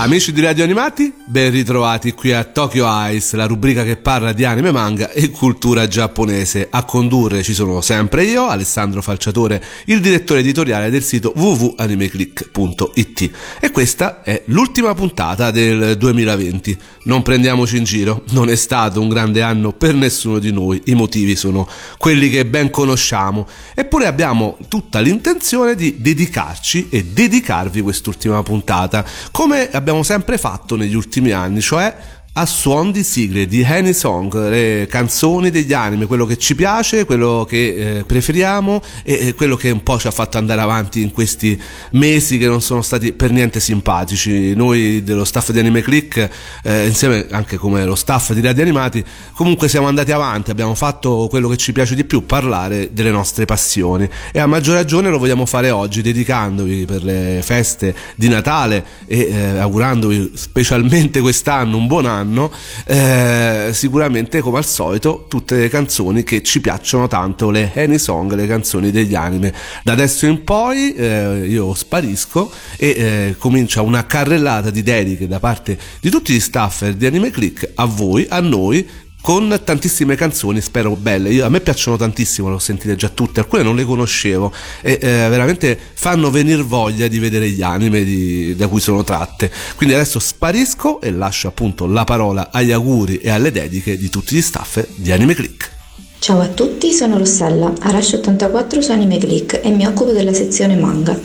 Amici di Radio Animati, ben ritrovati qui a Tokyo Ice, la rubrica che parla di anime, manga e cultura giapponese. A condurre ci sono sempre io, Alessandro Falciatore, il direttore editoriale del sito www.animeclick.it. E questa è l'ultima puntata del 2020. Non prendiamoci in giro, non è stato un grande anno per nessuno di noi, i motivi sono quelli che ben conosciamo. Eppure abbiamo tutta l'intenzione di dedicarci e dedicarvi quest'ultima puntata, come abbiamo abbiamo sempre fatto negli ultimi anni, cioè a suon di sigle, di Any Song, le canzoni degli anime, quello che ci piace, quello che eh, preferiamo e, e, quello che un po' ci ha fatto andare avanti in questi mesi che non sono stati per niente simpatici. Noi dello staff di Anime Click, eh, insieme anche come lo staff di Radio Animati, comunque siamo andati avanti, abbiamo fatto quello che ci piace di più, parlare delle nostre passioni e a maggior ragione lo vogliamo fare oggi dedicandovi per le feste di Natale e eh, augurandovi specialmente quest'anno un buon anno anno, eh, sicuramente come al solito tutte le canzoni che ci piacciono tanto, le Any Song, le canzoni degli anime. Da adesso in poi eh, io sparisco e eh, comincia una carrellata di dediche da parte di tutti gli staffer di Anime Click a voi, a noi con tantissime canzoni, spero belle. Io, a me piacciono tantissimo, le ho sentite già tutte, alcune non le conoscevo e eh, veramente fanno venire voglia di vedere gli anime di, da cui sono tratte. Quindi adesso sparisco e lascio appunto la parola agli auguri e alle dediche di tutti gli staff di Anime Click. Ciao a tutti, sono Rossella, Arash84 su Anime Click e mi occupo della sezione manga.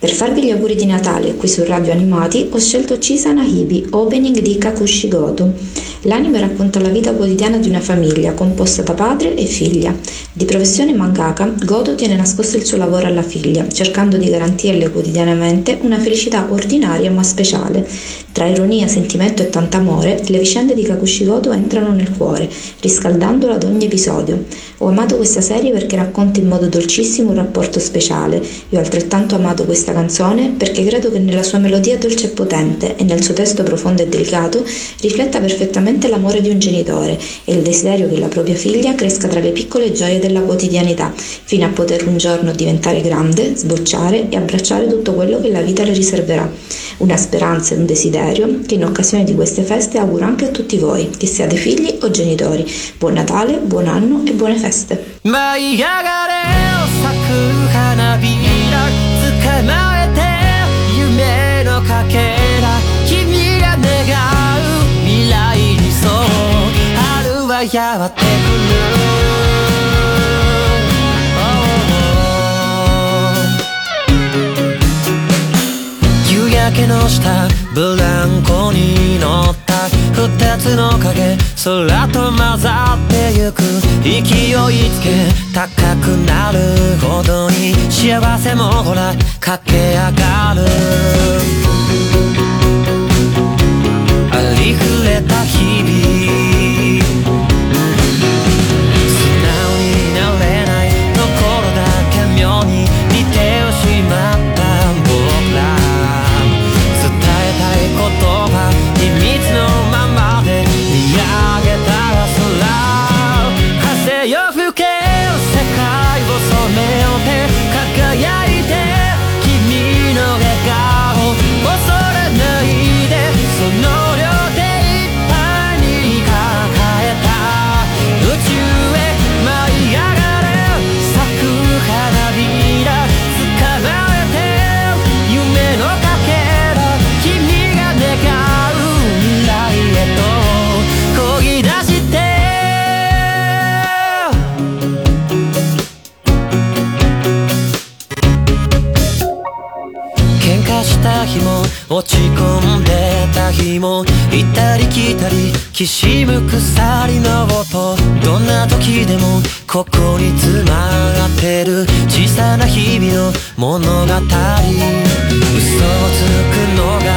Per farvi gli auguri di Natale qui su Radio Animati ho scelto Chisana Hibi, opening di Kakushigoto. L'anime racconta la vita quotidiana di una famiglia composta da padre e figlia. Di professione mangaka, Goto tiene nascosto il suo lavoro alla figlia, cercando di garantirle quotidianamente una felicità ordinaria ma speciale. Tra ironia, sentimento e tanto amore, le vicende di Kakushigoto entrano nel cuore, riscaldandolo ad ogni episodio. Ho amato questa serie perché racconta in modo dolcissimo un rapporto speciale. Io ho altrettanto amato questa canzone perché credo che nella sua melodia dolce e potente e nel suo testo profondo e delicato rifletta perfettamente l'amore di un genitore e il desiderio che la propria figlia cresca tra le piccole gioie della quotidianità, fino a poter un giorno diventare grande, sbocciare e abbracciare tutto quello che la vita le riserverà. Una speranza e un desiderio che in occasione di queste feste auguro anche a tutti voi, che siate figli o genitori. Buon Natale, buon anno e buone feste! feste. 舞い上がれ咲く花び ら捕まえて夢のかけら君が願う未来にそう春はやってくる。夕焼けの下ブランコに乗って二つの影空と混ざってゆく。勢いつけ高くなるほどに幸せもほら駆け上がる。ありふれた日々。きしむ鎖の音どんな時でもここに繋がってる小さな日々の物語。嘘をつくのが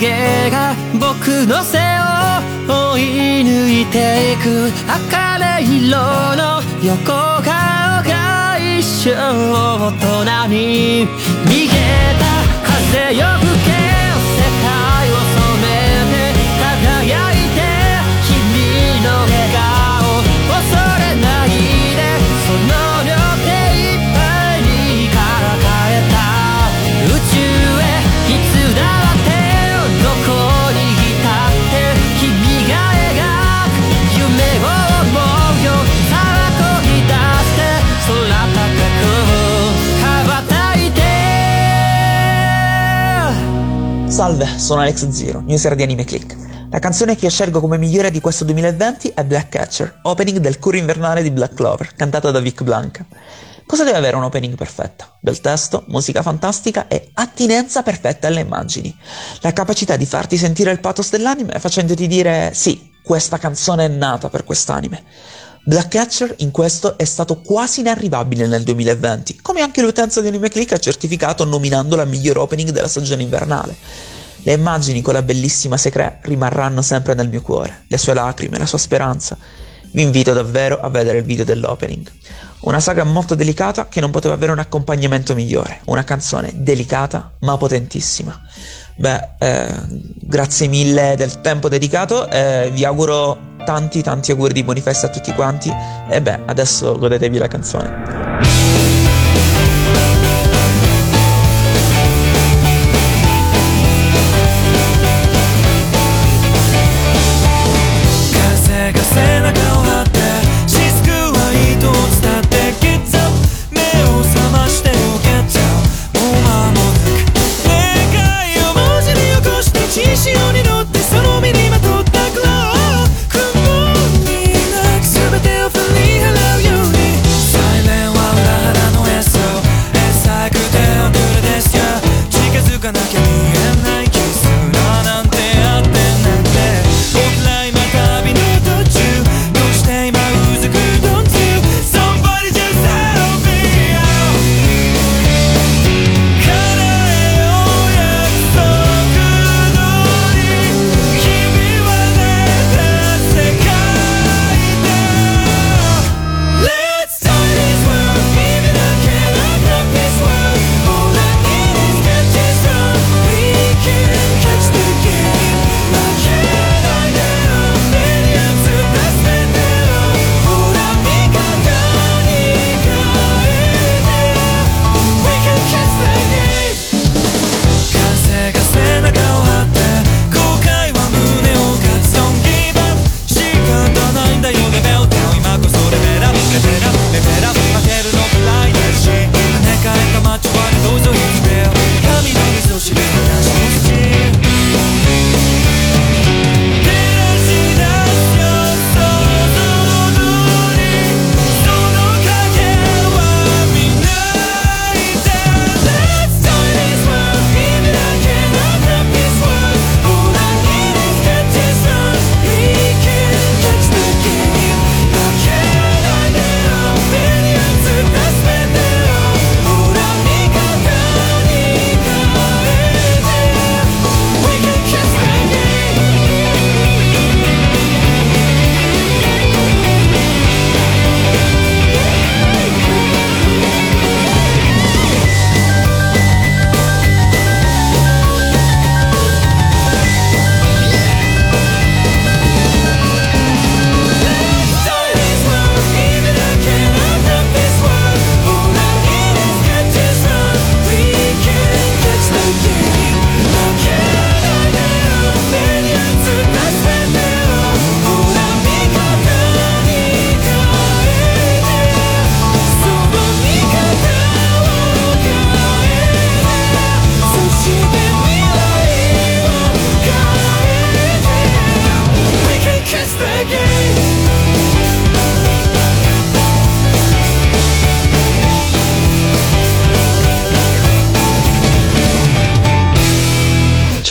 影が僕の背を追い抜いていく。茜色の横顔が一生大人に逃げた。風よ吹け。Salve, sono Alex Zero, user di Anime Click. La canzone che io scelgo come migliore di questo 2020 è Black Catcher, opening del cuore invernale di Black Clover, cantata da Vic Blanca. Cosa deve avere un opening perfetto? Bel testo, musica fantastica e attinenza perfetta alle immagini. La capacità di farti sentire il pathos dell'anime facendoti dire sì, questa canzone è nata per quest'anime. Black Catcher in questo è stato quasi inarrivabile nel 2020, come anche l'utenza di Anime Click ha certificato nominandola miglior opening della stagione invernale. Le immagini con la bellissima Secret rimarranno sempre nel mio cuore, le sue lacrime, la sua speranza. Vi invito davvero a vedere il video dell'opening. Una saga molto delicata che non poteva avere un accompagnamento migliore, una canzone delicata ma potentissima. Beh, eh, grazie mille del tempo dedicato, eh, vi auguro tanti tanti auguri di buoni feste a tutti quanti e beh, adesso godetevi la canzone.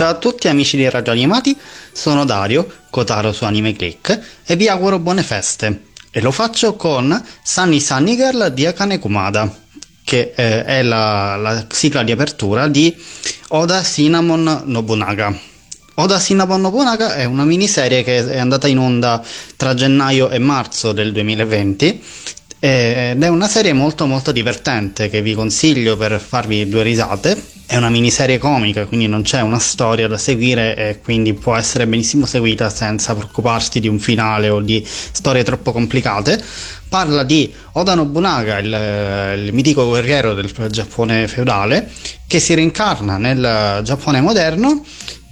a tutti amici di Radio Animati, sono Dario, Kotaro su Anime Click e vi auguro buone feste. E lo faccio con Sunny Sunny Girl di Akane Kumada, che eh, è la, la sigla di apertura di Oda Cinnamon Nobunaga. Oda Cinnamon Nobunaga è una miniserie che è andata in onda tra gennaio e marzo del 2020 ed è una serie molto molto divertente che vi consiglio per farvi due risate. È una miniserie comica, quindi non c'è una storia da seguire e quindi può essere benissimo seguita senza preoccuparsi di un finale o di storie troppo complicate. Parla di Oda Nobunaga, il, eh, il mitico guerriero del Giappone feudale, che si reincarna nel Giappone moderno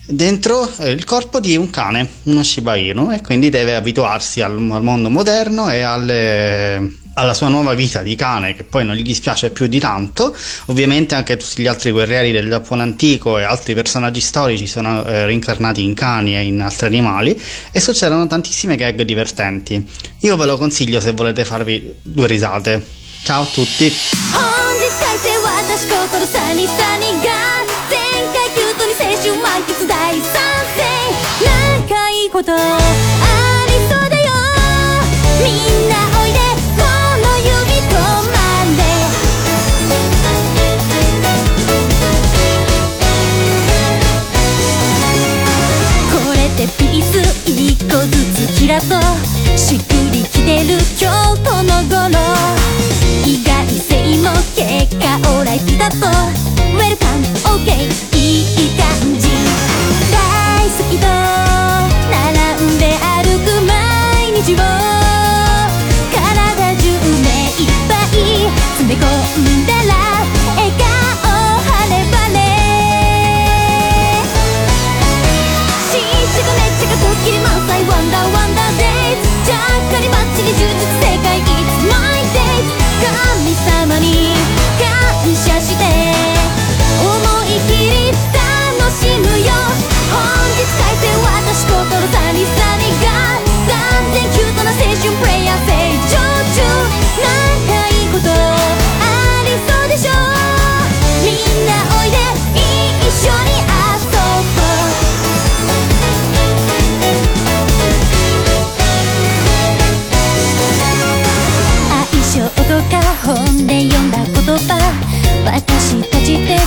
dentro il corpo di un cane, uno Shiba Inu, e quindi deve abituarsi al, al mondo moderno e alle alla sua nuova vita di cane, che poi non gli dispiace più di tanto. Ovviamente anche tutti gli altri guerrieri del Giappone antico e altri personaggi storici sono eh, reincarnati in cani e in altri animali e succedono tantissime gag divertenti. Io ve lo consiglio se volete farvi due risate. Ciao a tutti! こと大好だと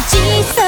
小さ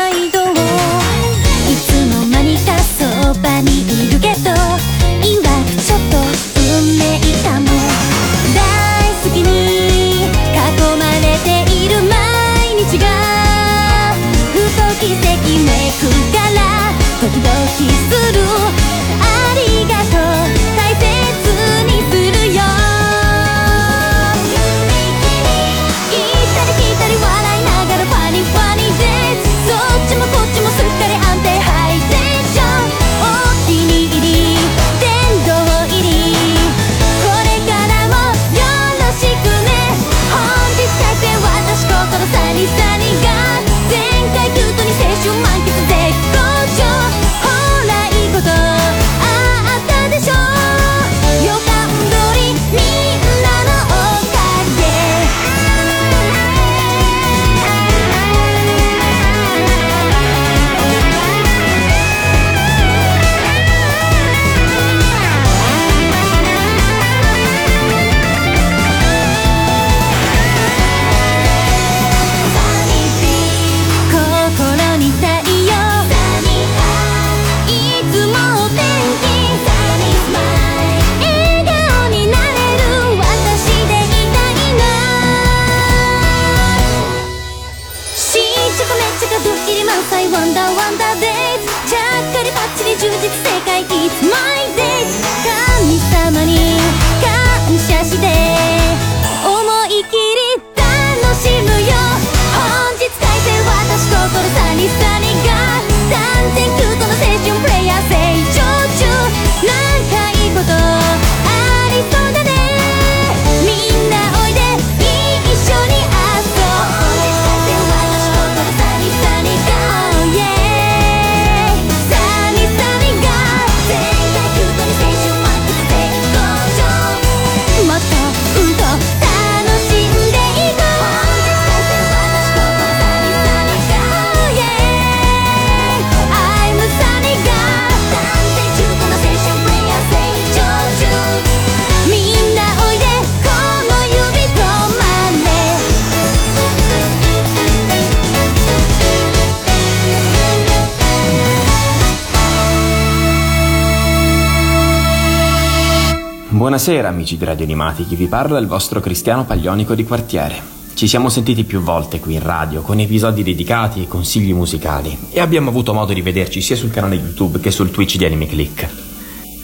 Buonasera amici di Radio Animati, chi vi parla il vostro Cristiano Paglionico di quartiere. Ci siamo sentiti più volte qui in radio con episodi dedicati e consigli musicali e abbiamo avuto modo di vederci sia sul canale YouTube che sul Twitch di Anime Click.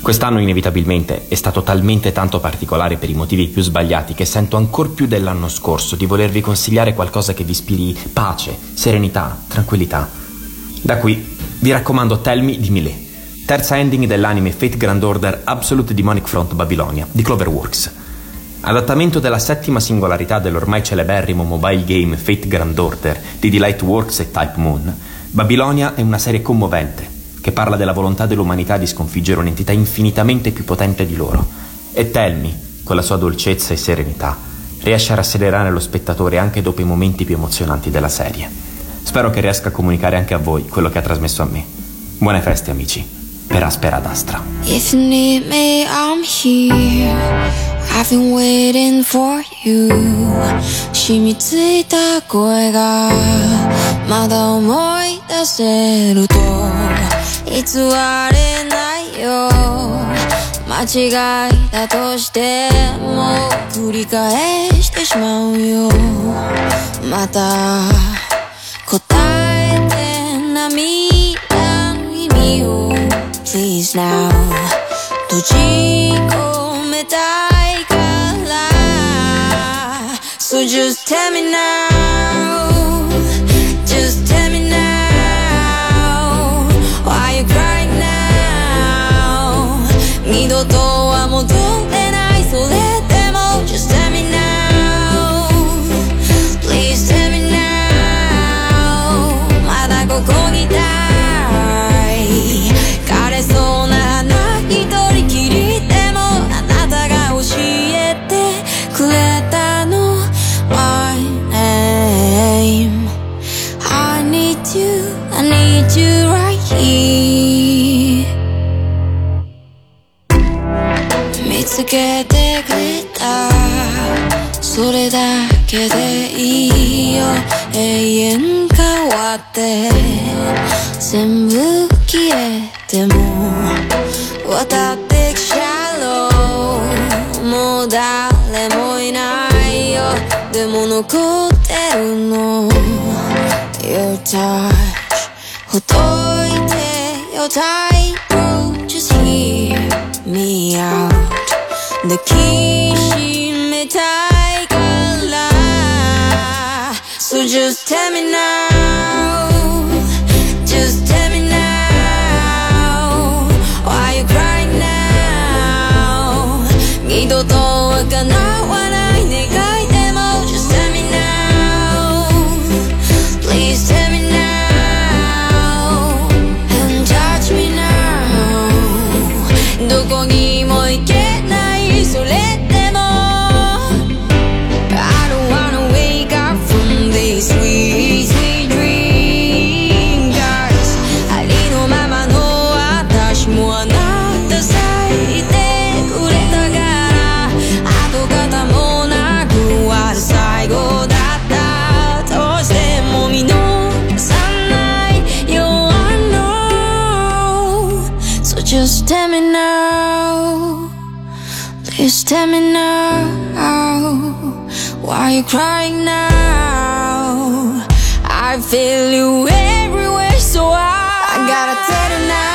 Quest'anno inevitabilmente è stato talmente tanto particolare per i motivi più sbagliati che sento ancora più dell'anno scorso di volervi consigliare qualcosa che vi ispiri pace, serenità, tranquillità. Da qui vi raccomando Tell Me di Millet, terza ending dell'anime Fate Grand Order Absolute Demonic Front Babylonia di Cloverworks. Adattamento della settima singolarità dell'ormai celeberrimo mobile game Fate Grand Order di Delightworks e Type Moon, Babilonia è una serie commovente che parla della volontà dell'umanità di sconfiggere un'entità infinitamente più potente di loro. E Telmi, con la sua dolcezza e serenità, riesce a rasserenare lo spettatore anche dopo i momenti più emozionanti della serie. Spero che riesca a comunicare anche a voi quello che ha trasmesso a me. Buone feste amici, per Aspera d'Astra. If you need me, I'm here. I've been waiting for you 染みついた声がまだ思い出せると偽れないよ間違いだとしても繰り返してしまうよまた答えて涙 Please now 閉じ込めたいから So just tell me now Just tell me now Why you crying now 二度とは戻れないそれでも Just tell me now Please tell me now まだここにいた 渡ってきちゃろうもう誰もいないよでも残ってるの Your touch ほどいてよタイプ Just hear me out 抱きしめたいから So just tell me now Crying now. I feel you everywhere so I, I gotta tell you now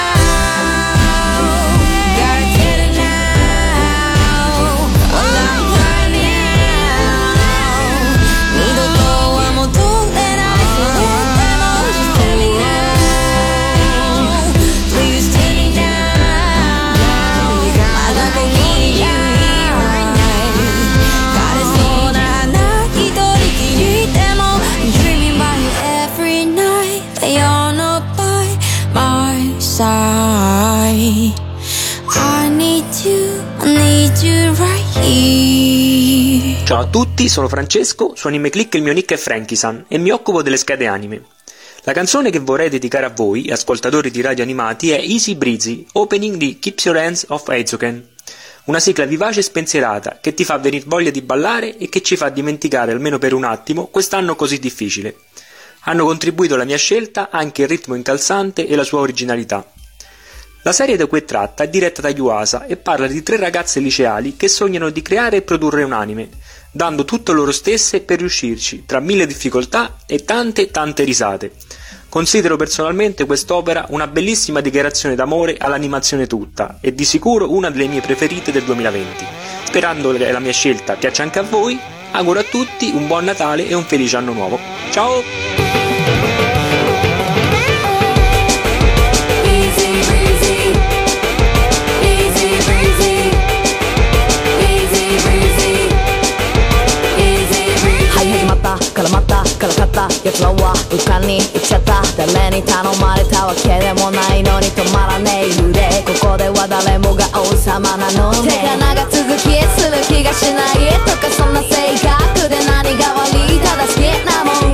Ciao a tutti, sono Francesco, su Anime Click il mio nick è Frankisan e mi occupo delle schede anime. La canzone che vorrei dedicare a voi, ascoltatori di radio animati, è Easy Breezy, opening di Keeps Your Hands of Aizuken. Una sigla vivace e spensierata che ti fa venire voglia di ballare e che ci fa dimenticare almeno per un attimo quest'anno così difficile. Hanno contribuito alla mia scelta anche il ritmo incalzante e la sua originalità. La serie da cui è tratta è diretta da Yuasa e parla di tre ragazze liceali che sognano di creare e produrre un anime, dando tutto loro stesse per riuscirci, tra mille difficoltà e tante tante risate. Considero personalmente quest'opera una bellissima dichiarazione d'amore all'animazione tutta e di sicuro una delle mie preferite del 2020. Sperando che la mia scelta piaccia anche a voi, auguro a tutti un buon Natale e un felice anno nuovo. Ciao! からかった奴らは浮かに行っちゃった誰に頼まれたわけでもないのに止まらねえ腕ここでは誰もが王様なのね手が長続きする気がしないとかそんな性格で何が悪いただ好きなもん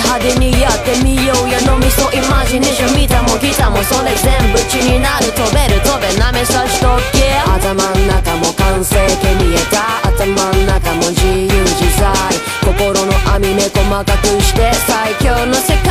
派手にやってみようや脳みそイマジネーション見たも来たもそれ全部血になる飛べる飛べなめさしとけ頭ん中も完成形見えた頭ん中も自由自在心の網目細かくして最強の世界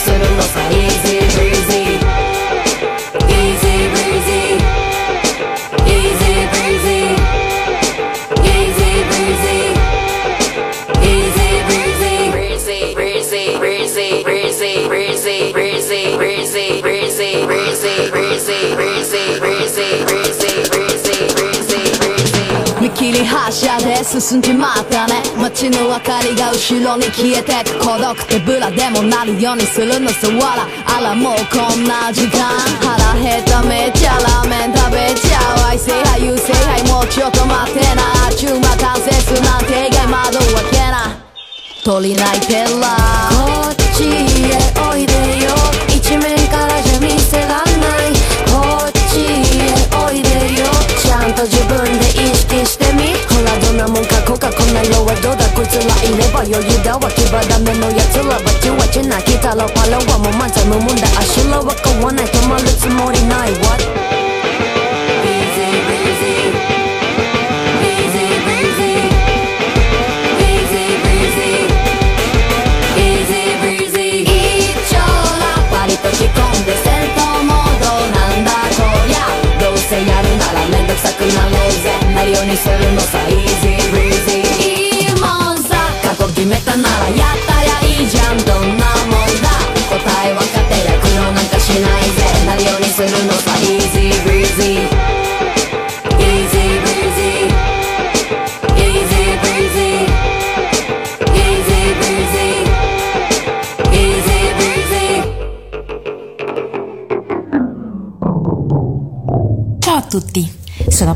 Set to my. 切り発車で進んじまったね街の明かりが後ろに消えてく孤独。手ぶらでもなるようにするのさ。わらあらもうこんな時間。腹減っためっちゃラーメン食べちゃう。愛せはい優勢はいもうちょっと待ってな。中馬完成すなんて意外窓開けな。鳥鳴いてらこっちへおいでよ。一面からじゃ見せらんない。こっちへおいでよ。ちゃんと自分でなもんかこうかこんな色はどうだこいつらいれば余裕だわ牙ダメのやつらバチバチュなきたらパラはもう満載無問だあしらは買わない止まるつもりない What?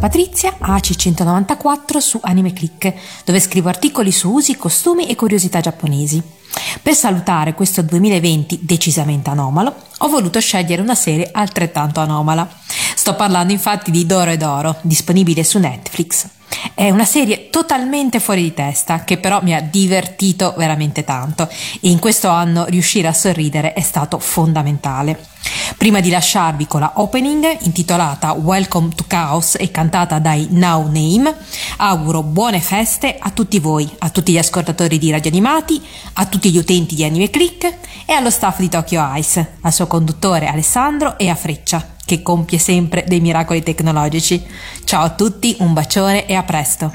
Patrizia, AC194 su Anime Click, dove scrivo articoli su usi, costumi e curiosità giapponesi. Per salutare questo 2020 decisamente anomalo, ho voluto scegliere una serie altrettanto anomala. Sto parlando infatti di Doro e Doro, disponibile su Netflix. È una serie totalmente fuori di testa, che però mi ha divertito veramente tanto e in questo anno riuscire a sorridere è stato fondamentale. Prima di lasciarvi con la opening intitolata Welcome to Chaos e cantata dai Now Name, auguro buone feste a tutti voi, a tutti gli ascoltatori di Radio Animati, a tutti gli utenti di Anime Click e allo staff di Tokyo Ice, al suo conduttore Alessandro e a Freccia, che compie sempre dei miracoli tecnologici. Ciao a tutti, un bacione e a presto!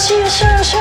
心越受。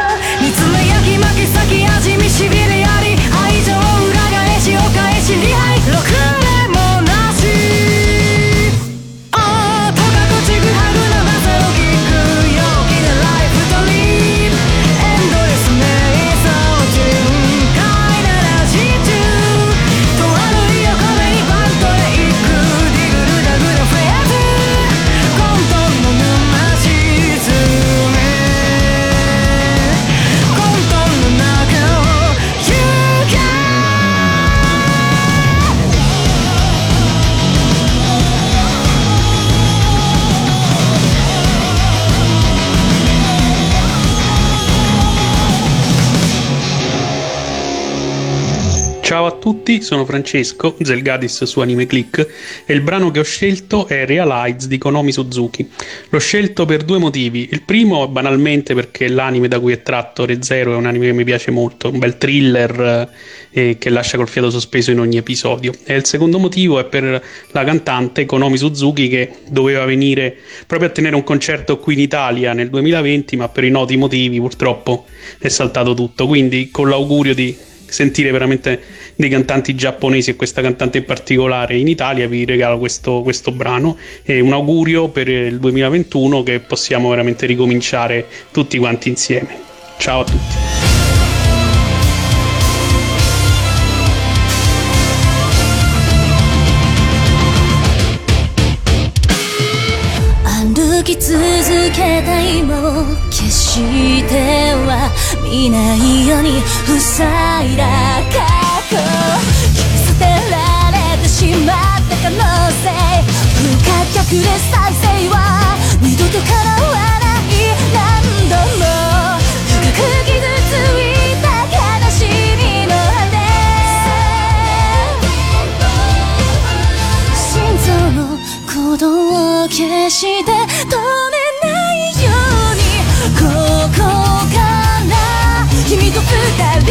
tutti, sono Francesco, Zelgadis su Anime Click e il brano che ho scelto è Realize di Konomi Suzuki. L'ho scelto per due motivi. Il primo, banalmente, perché l'anime da cui è tratto Re Zero è un anime che mi piace molto, un bel thriller eh, che lascia col fiato sospeso in ogni episodio. E il secondo motivo è per la cantante Konomi Suzuki che doveva venire proprio a tenere un concerto qui in Italia nel 2020, ma per i noti motivi purtroppo è saltato tutto. Quindi con l'augurio di sentire veramente dei cantanti giapponesi e questa cantante in particolare in Italia, vi regalo questo, questo brano. È un augurio per il 2021 che possiamo veramente ricominciare tutti quanti insieme. Ciao a tutti. き続けた今を決しては見ないように塞いだく捨てられてしまった可能性不可逆で再生は二度と叶わない何度も深く傷ついた悲しみの果て心臓を消して止めないようにここから君と二人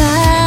pasar.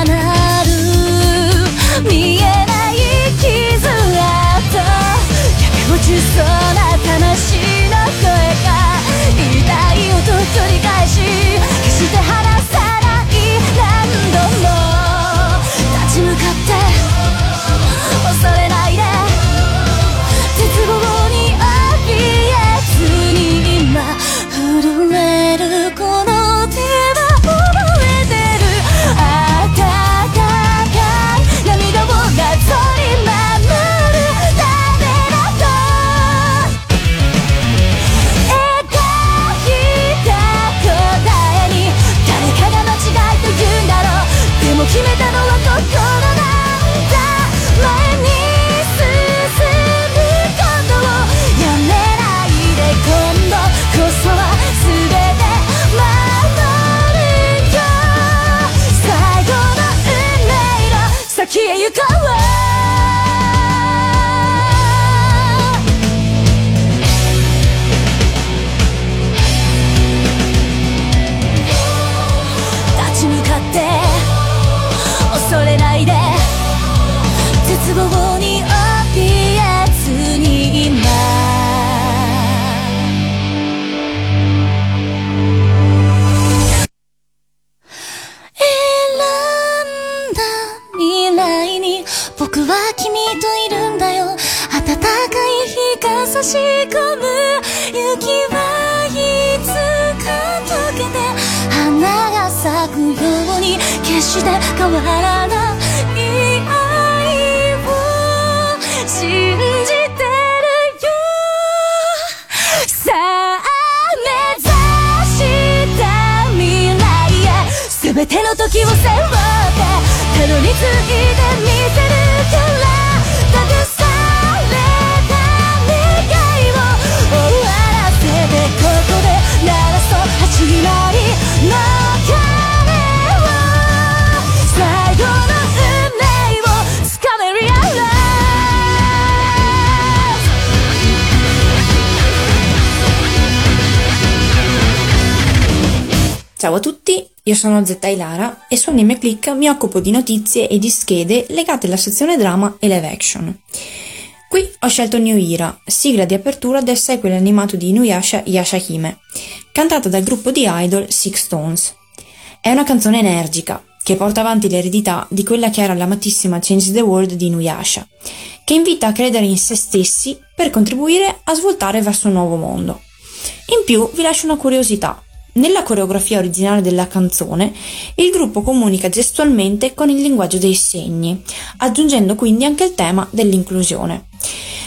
Sono Zetta Ilara e su Anime Click mi occupo di notizie e di schede legate alla sezione drama e live action. Qui ho scelto New Era, sigla di apertura del sequel animato di Inuyasha Yashahime, cantata dal gruppo di idol Six Stones. È una canzone energica, che porta avanti l'eredità di quella che era l'amatissima Change the World di Inuyasha, che invita a credere in se stessi per contribuire a svoltare verso un nuovo mondo. In più vi lascio una curiosità. Nella coreografia originale della canzone, il gruppo comunica gestualmente con il linguaggio dei segni, aggiungendo quindi anche il tema dell'inclusione.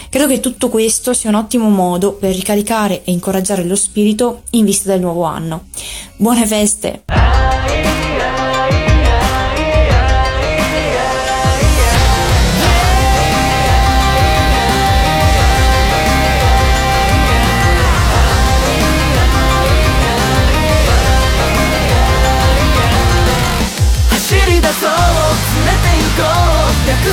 Credo che tutto questo sia un ottimo modo per ricaricare e incoraggiare lo spirito in vista del nuovo anno. Buone feste!「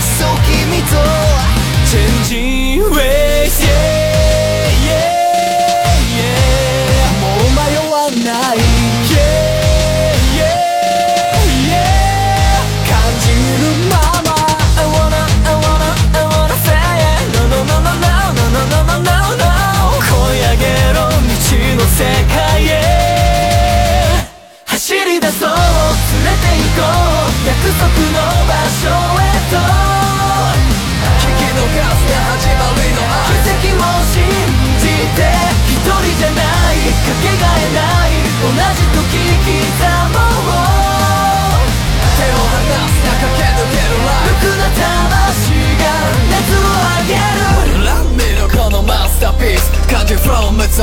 そう君とチェンジウェイ。たそう連れて行こう約束の場所へと聞き逃すが始まりの愛奇跡も信じて一人じゃない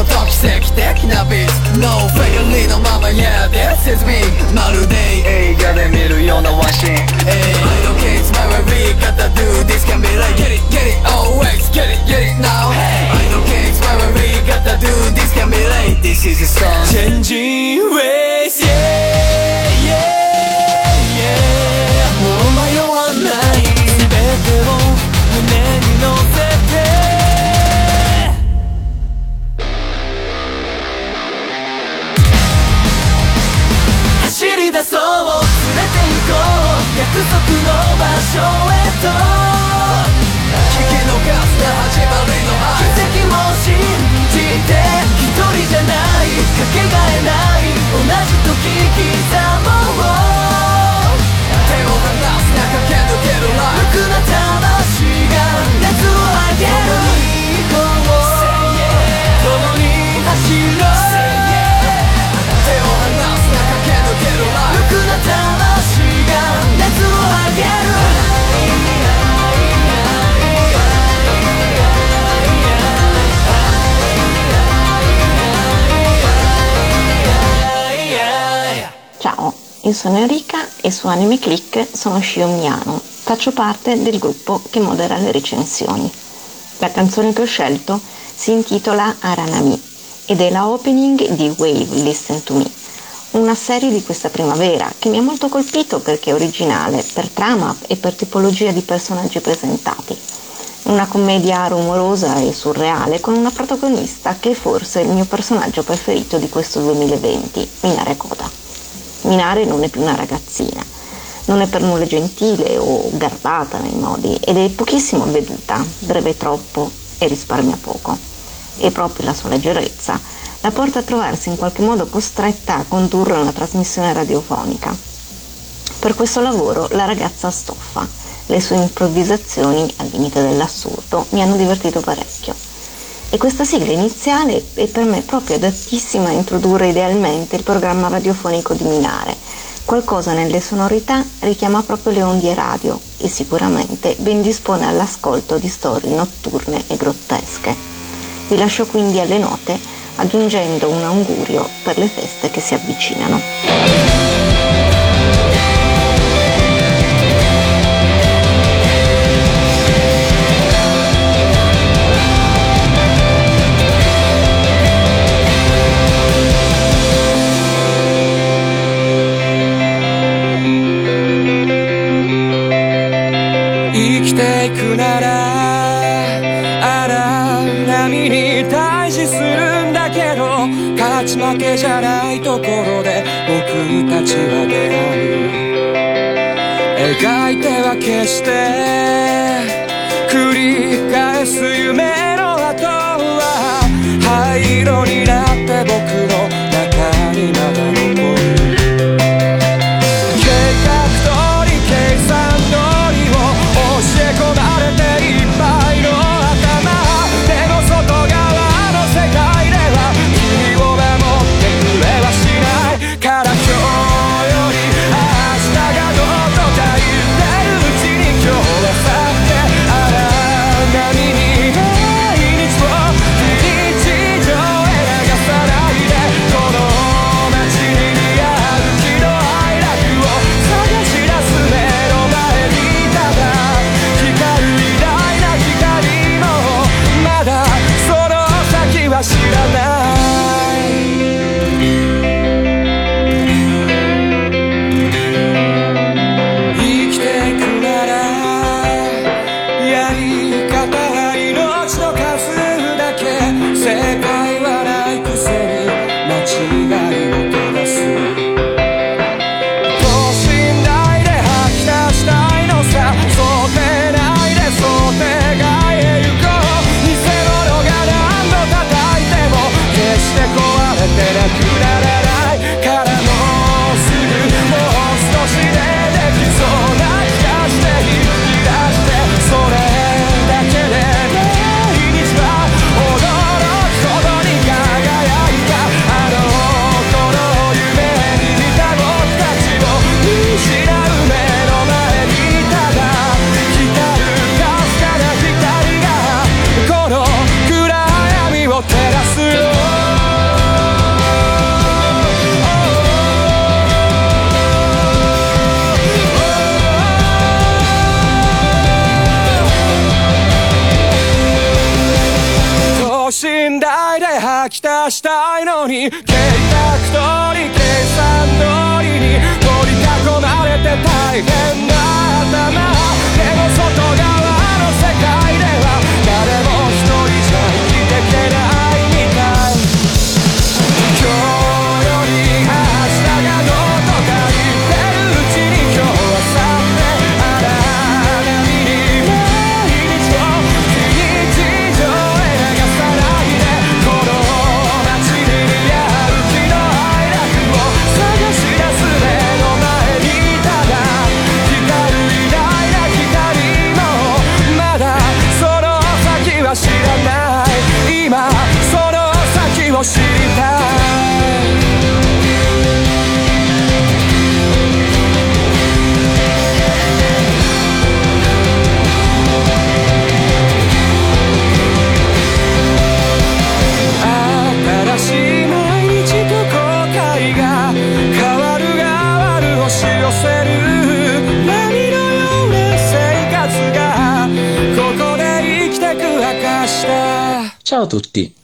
のと奇跡的なビーツ No failure のまま yeah this is me まるで映画で見るようなワンシーン Hey I don't care it's my way we gotta do this can be like Get it get it always get it get it now I don't care it's my way we gotta do this can be like This is a song Changing ways yeah yeah yeah もう迷わない全てを う約束の場所へと聞き逃すな始まりの愛奇跡も信じて一人じゃないかけがえない同じ時刻もう手を離すな駆け抜けるライ無垢な io sono Enrica e su Anime Click sono Shio Miyano. Faccio parte del gruppo che modera le recensioni. La canzone che ho scelto si intitola Aranami ed è la opening di Wave Listen to Me, una serie di questa primavera che mi ha molto colpito perché è originale per trama e per tipologia di personaggi presentati. Una commedia rumorosa e surreale con una protagonista che è forse il mio personaggio preferito di questo 2020, Minare Koda. Minare non è più una ragazzina, non è per nulla gentile o garbata nei modi ed è pochissimo avveduta, breve troppo e risparmia poco. E proprio la sua leggerezza la porta a trovarsi in qualche modo costretta a condurre una trasmissione radiofonica. Per questo lavoro la ragazza stoffa, le sue improvvisazioni al limite dell'assurdo mi hanno divertito parecchio. E questa sigla iniziale è per me proprio adattissima a introdurre idealmente il programma radiofonico di Minare. Qualcosa nelle sonorità richiama proprio le ondie radio e sicuramente ben dispone all'ascolto di storie notturne e grottesche. Vi lascio quindi alle note aggiungendo un augurio per le feste che si avvicinano. 勝ち負けじゃないところで僕たちは出会う。描いては決して繰り返す夢の後は灰色に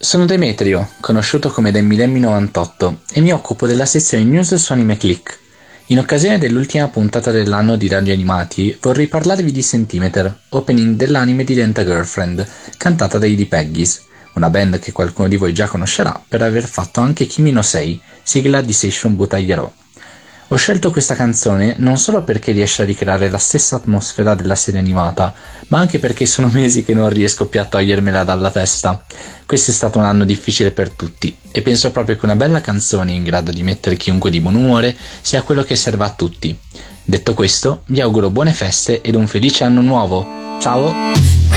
Sono Demetrio, oh, conosciuto come Demmidemmi98 e mi occupo della sezione news su Anime Click. In occasione dell'ultima puntata dell'anno di Radio Animati vorrei parlarvi di Centimeter, opening dell'anime di Denta Girlfriend, cantata dai The Peggies, una band che qualcuno di voi già conoscerà per aver fatto anche Kimino 6, sigla di Seishun Butaiero. Ho scelto questa canzone non solo perché riesce a ricreare la stessa atmosfera della serie animata, ma anche perché sono mesi che non riesco più a togliermela dalla testa. Questo è stato un anno difficile per tutti e penso proprio che una bella canzone in grado di mettere chiunque di buon umore sia quello che serve a tutti. Detto questo, vi auguro buone feste ed un felice anno nuovo. Ciao!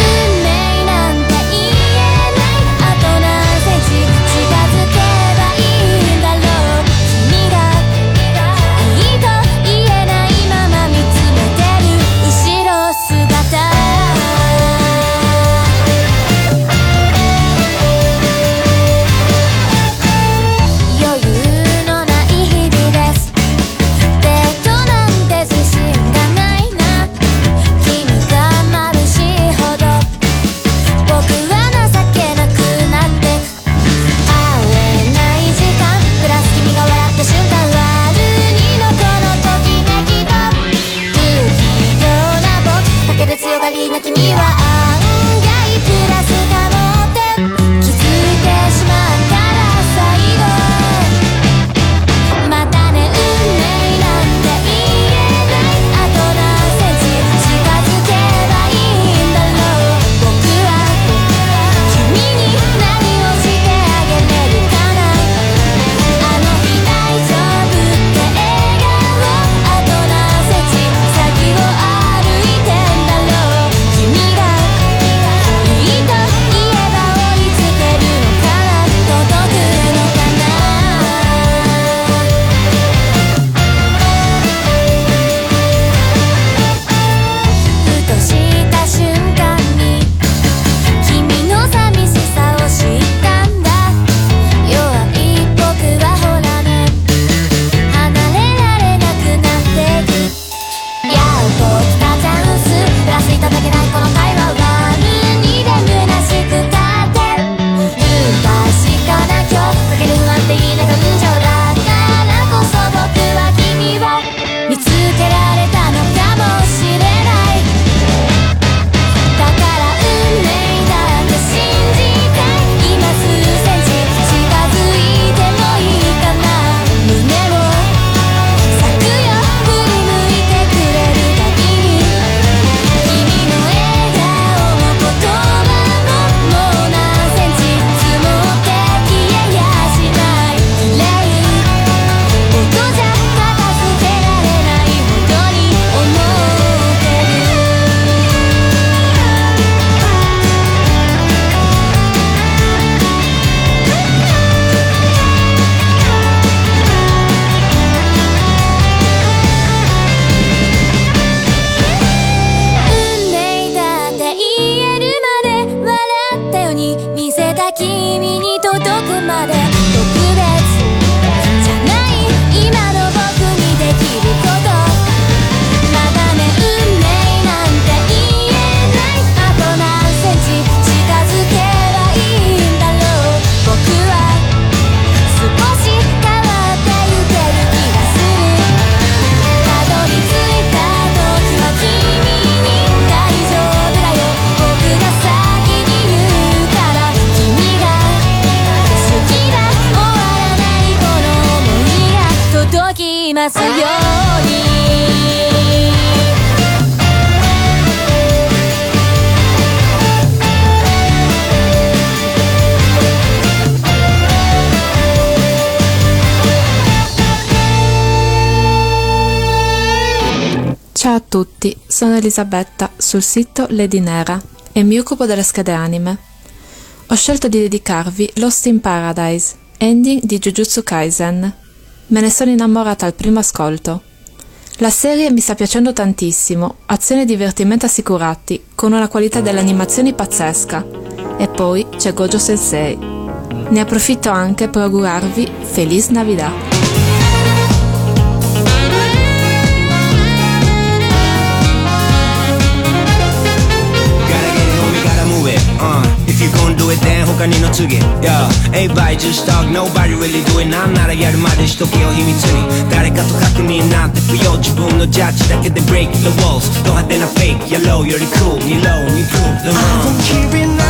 Sono Elisabetta, sul sito Lady Nera, e mi occupo delle schede anime. Ho scelto di dedicarvi Lost in Paradise, ending di Jujutsu Kaisen. Me ne sono innamorata al primo ascolto. La serie mi sta piacendo tantissimo, azione e divertimento assicurati, con una qualità delle animazioni pazzesca. E poi c'è Gojo Sensei. Ne approfitto anche per augurarvi Feliz Navidad! If you gon' do it then 他にの次 Yeah Everybody just talk Nobody really do it なんならやるまでしとけよ秘密に誰かと確認なんて不要自分のジャッジだけで Break the walls ド派手なフェイク Yellow より cool に low に cool the moon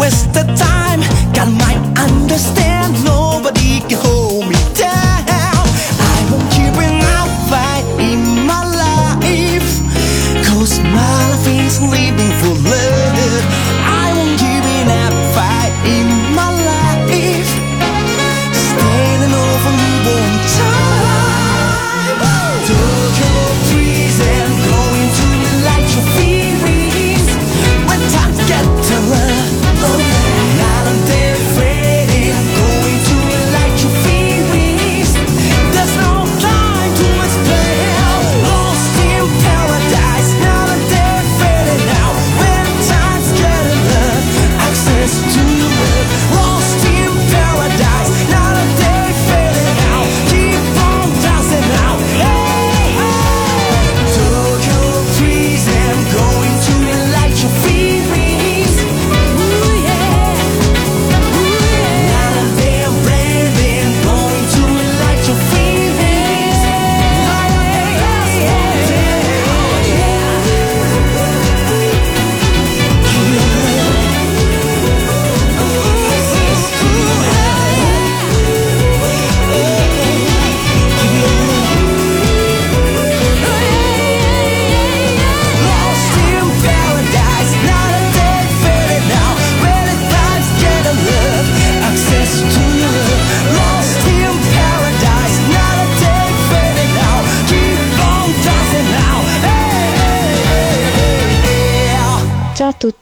Waste the time. God might understand. Nobody can hold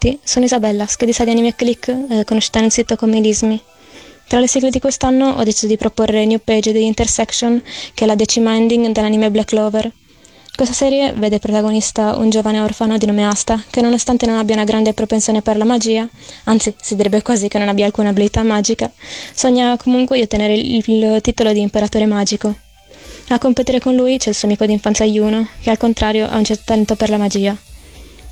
tutti, sono Isabella, schedista di Anime Click, eh, conosciuta nel sito come Lismi. Tra le sigle di quest'anno ho deciso di proporre New Page di Intersection, che è la decima ending dell'anime Black Clover. Questa serie vede protagonista un giovane orfano di nome Asta, che nonostante non abbia una grande propensione per la magia, anzi si direbbe quasi che non abbia alcuna abilità magica, sogna comunque di ottenere il titolo di imperatore magico. A competere con lui c'è il suo amico d'infanzia Yuno, che al contrario ha un certo talento per la magia.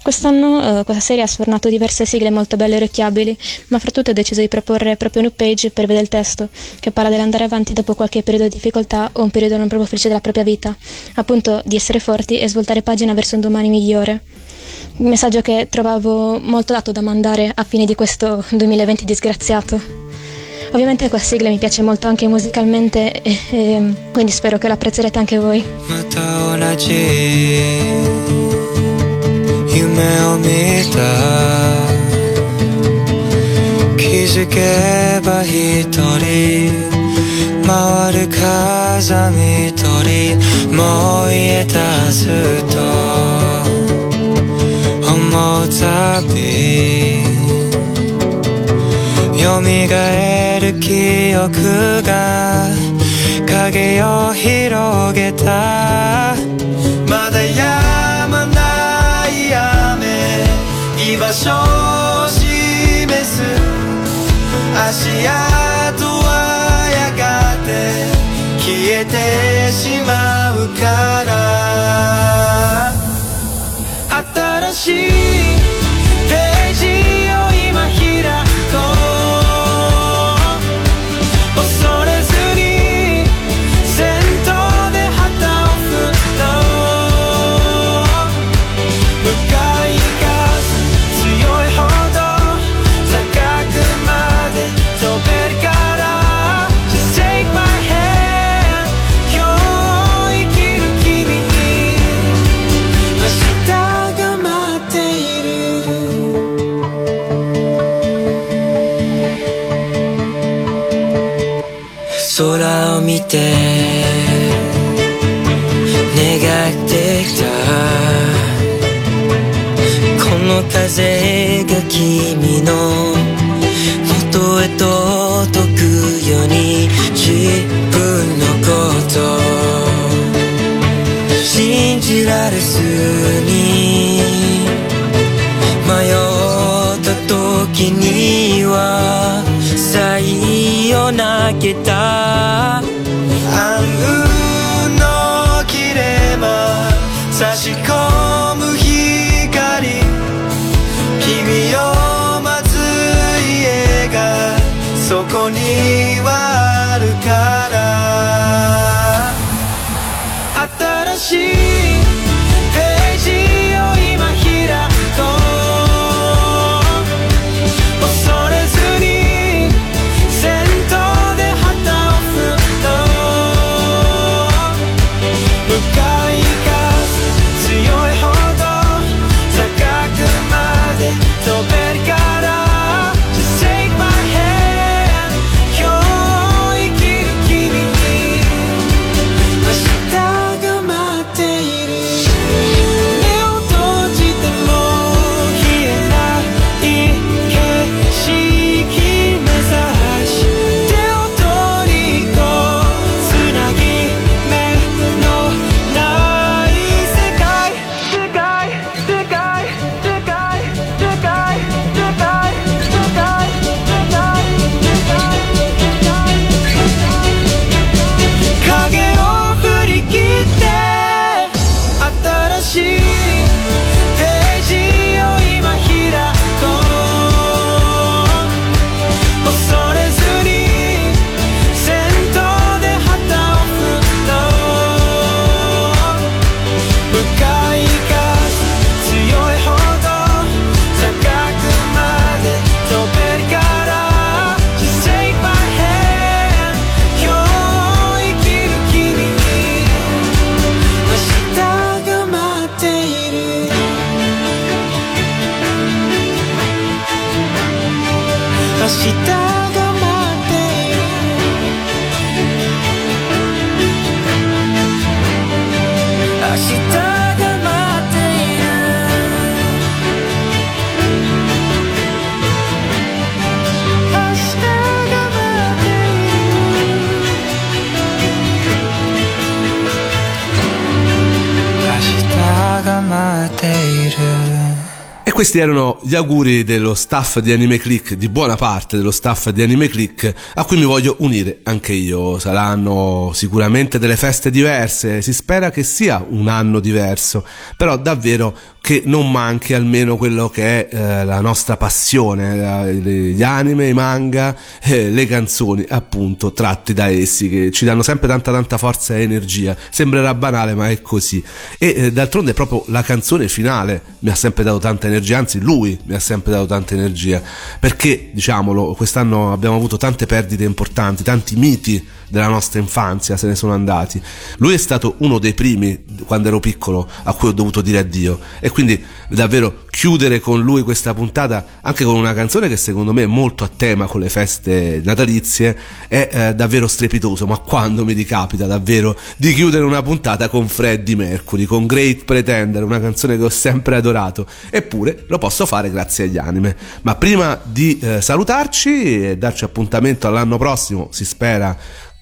Quest'anno eh, questa serie ha sfornato diverse sigle molto belle e orecchiabili, ma fra tutte ho deciso di proporre proprio New Page per vedere il testo, che parla dell'andare avanti dopo qualche periodo di difficoltà o un periodo non proprio felice della propria vita, appunto di essere forti e svoltare pagina verso un domani migliore. Un messaggio che trovavo molto dato da mandare a fine di questo 2020 disgraziato. Ovviamente questa sigla mi piace molto anche musicalmente e, e quindi spero che l'apprezzerete anche voi. 夢を見た。気づけば一人。回る風見鳥もう言えたずっと。思うたび。蘇る記憶が。影を広げた。まだ止まない雨場所を示す足跡はやがて消えてしまうから。新しいて願ってきた。この風が君の元へ届くように自分のこと。信じられずに迷った時にはさよなげた。暗雲の切れ間差し questi erano gli auguri dello staff di Anime Click, di buona parte dello staff di Anime Click, a cui mi voglio unire anche io. Saranno sicuramente delle feste diverse, si spera che sia un anno diverso, però davvero che non manchi almeno quello che è eh, la nostra passione, eh, gli anime, i manga, eh, le canzoni appunto tratti da essi che ci danno sempre tanta tanta forza e energia. Sembrerà banale ma è così. E eh, d'altronde proprio la canzone finale mi ha sempre dato tanta energia, anzi lui mi ha sempre dato tanta energia, perché diciamolo, quest'anno abbiamo avuto tante perdite importanti, tanti miti della nostra infanzia se ne sono andati. Lui è stato uno dei primi quando ero piccolo a cui ho dovuto dire addio e quindi davvero chiudere con lui questa puntata anche con una canzone che secondo me è molto a tema con le feste natalizie è eh, davvero strepitoso, ma quando mi ricapita davvero di chiudere una puntata con Freddie Mercury, con Great Pretender, una canzone che ho sempre adorato, eppure lo posso fare grazie agli anime. Ma prima di eh, salutarci e darci appuntamento all'anno prossimo, si spera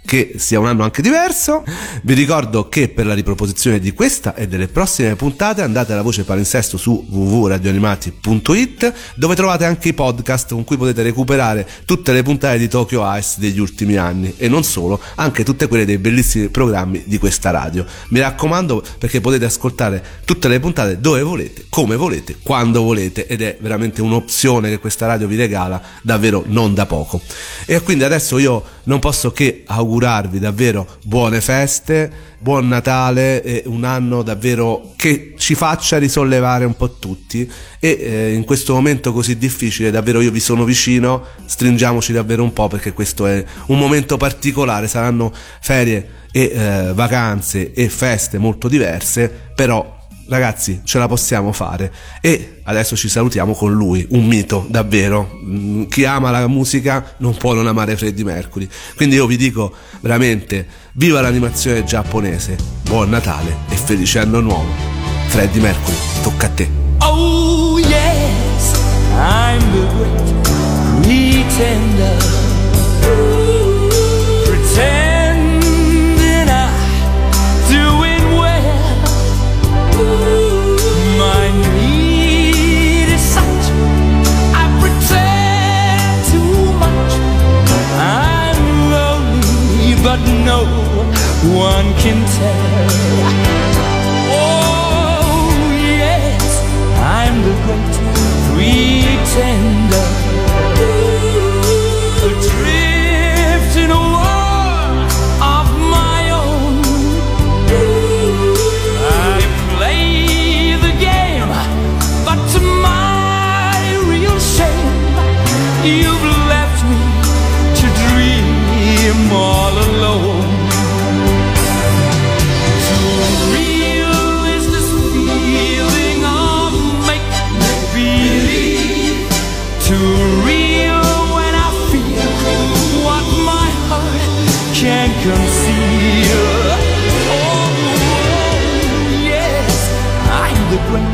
che sia un anno anche diverso. Vi ricordo che per la riproposizione di questa e delle prossime puntate andate alla voce palinsesto su www.radioanimati.it dove trovate anche i podcast con cui potete recuperare tutte le puntate di Tokyo Ice degli ultimi anni e non solo, anche tutte quelle dei bellissimi programmi di questa radio. Mi raccomando perché potete ascoltare tutte le puntate dove volete, come volete, quando volete ed è veramente un'opzione che questa radio vi regala davvero non da poco. E quindi adesso io non posso che augurarvi davvero buone feste, buon Natale e un anno davvero che ci faccia risollevare un po' tutti. E eh, in questo momento così difficile davvero io vi sono vicino, stringiamoci davvero un po' perché questo è un momento particolare, saranno ferie e eh, vacanze e feste molto diverse, però ragazzi ce la possiamo fare. E adesso ci salutiamo con lui un mito davvero. Mm, chi ama la musica non può non amare Freddie Mercury. Quindi io vi dico veramente viva l'animazione giapponese buon Natale e felice anno nuovo. Freddie Mercury tocca a te. Oh yes, I'm the great pretender. bring